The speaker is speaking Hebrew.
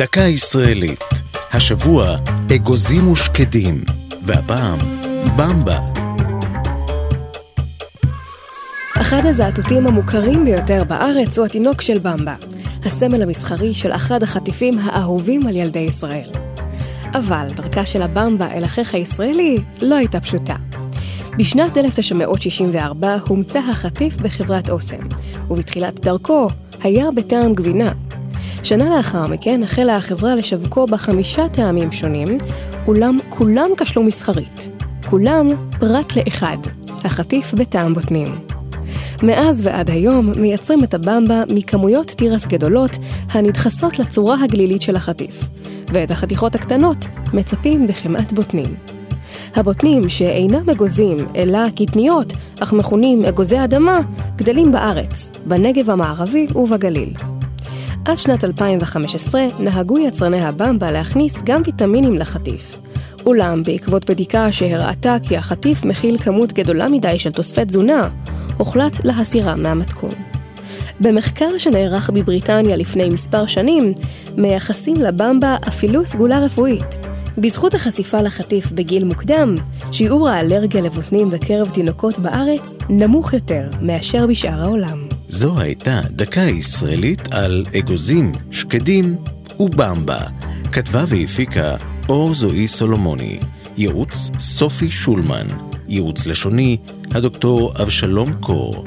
דקה ישראלית. השבוע אגוזים ושקדים, והפעם במבה. אחד הזעתותים המוכרים ביותר בארץ הוא התינוק של במבה, הסמל המסחרי של אחד החטיפים האהובים על ילדי ישראל. אבל דרכה של הבמבה אל אחיך הישראלי לא הייתה פשוטה. בשנת 1964 הומצא החטיף בחברת אוסם, ובתחילת דרכו היה בטעם גבינה. שנה לאחר מכן החלה החברה לשווקו בחמישה טעמים שונים, אולם כולם כשלו מסחרית. כולם פרט לאחד, החטיף בטעם בוטנים. מאז ועד היום מייצרים את הבמבה מכמויות תירס גדולות הנדחסות לצורה הגלילית של החטיף, ואת החתיכות הקטנות מצפים בחמאת בוטנים. הבוטנים, שאינם אגוזים, אלא קטניות, אך מכונים אגוזי אדמה, גדלים בארץ, בנגב המערבי ובגליל. עד שנת 2015 נהגו יצרני הבמבה להכניס גם ויטמינים לחטיף. אולם בעקבות בדיקה שהראתה כי החטיף מכיל כמות גדולה מדי של תוספי תזונה, הוחלט להסירה מהמתכון. במחקר שנערך בבריטניה לפני מספר שנים, מייחסים לבמבה אפילו סגולה רפואית. בזכות החשיפה לחטיף בגיל מוקדם, שיעור האלרגיה לבוטנים בקרב תינוקות בארץ נמוך יותר מאשר בשאר העולם. זו הייתה דקה ישראלית על אגוזים, שקדים ובמבה. כתבה והפיקה אור זוהי סולומוני. ייעוץ סופי שולמן. ייעוץ לשוני הדוקטור אבשלום קור.